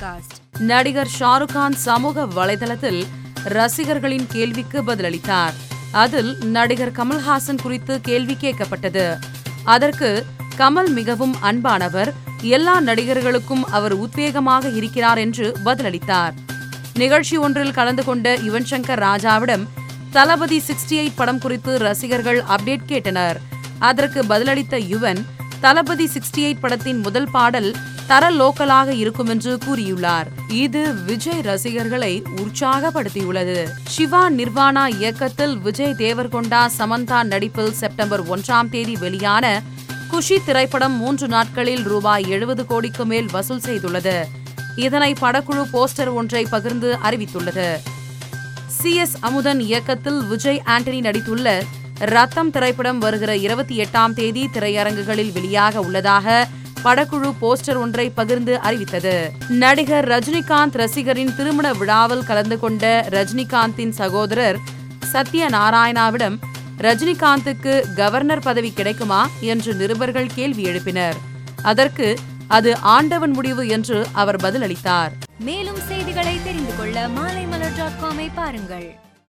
Podcast. நடிகர் ஷாருக் கான் சமூக வலைதளத்தில் ரசிகர்களின் கேள்விக்கு பதிலளித்தார். அதில் நடிகர் கமல்ஹாசன் குறித்து கேள்வி கேட்கப்பட்டது. அதற்கு கமல் மிகவும் அன்பானவர் எல்லா நடிகர்களுக்கும் அவர் உத்வேகமாக இருக்கிறார் என்று பதிலளித்தார். நிகழ்ச்சி ஒன்றில் கலந்து கொண்ட யுவன் சங்கர் ராஜாவிடம் தளபதி சிக்ஸ்டி எயிட் படம் குறித்து ரசிகர்கள் அப்டேட் கேட்டனர். அதற்கு பதிலளித்த யுவன் தளபதி சிக்ஸ்டி எயிட் படத்தின் முதல் பாடல் தர லோக்கலாக இருக்கும் என்று கூறியுள்ளார். இது விஜய் ரசிகர்களை உற்சாகப்படுத்தியுள்ளது. சிவா நிர்வாணா இயக்கத்தில் விஜய் தேவர்கொண்டா சமந்தா நடிப்பில் செப்டம்பர் ஒன்றாம் தேதி வெளியான குஷி திரைப்படம் மூன்று நாட்களில் ரூபாய் எழுபது கோடிக்கு மேல் வசூல் செய்துள்ளது. இதனை படக்குழு போஸ்டர் ஒன்றை பகிர்ந்து அறிவித்துள்ளது. சி எஸ் அமுதன் இயக்கத்தில் விஜய் ஆண்டனி நடித்துள்ள ரத்தம் திரைப்படம் வருகிற இருபத்தி எட்டாம் தேதி திரையரங்குகளில் வெளியாக உள்ளதாக படக்குழு போஸ்டர் ஒன்றை பகிர்ந்து அறிவித்தது. நடிகர் ரஜினிகாந்த் ரசிகரின் திருமண விழாவில் கலந்து கொண்ட ரஜினிகாந்தின் சகோதரர் சத்ய நாராயணாவிடம் ரஜினிகாந்துக்கு கவர்னர் பதவி கிடைக்குமா? என்று நிருபர்கள் கேள்வி எழுப்பினர். அதற்கு அது ஆண்டவன் முடிவு என்று அவர் பதிலளித்தார். மேலும் செய்திகளை தெரிந்து கொள்ள மாலைமலர் டாட் காமை பாருங்கள்.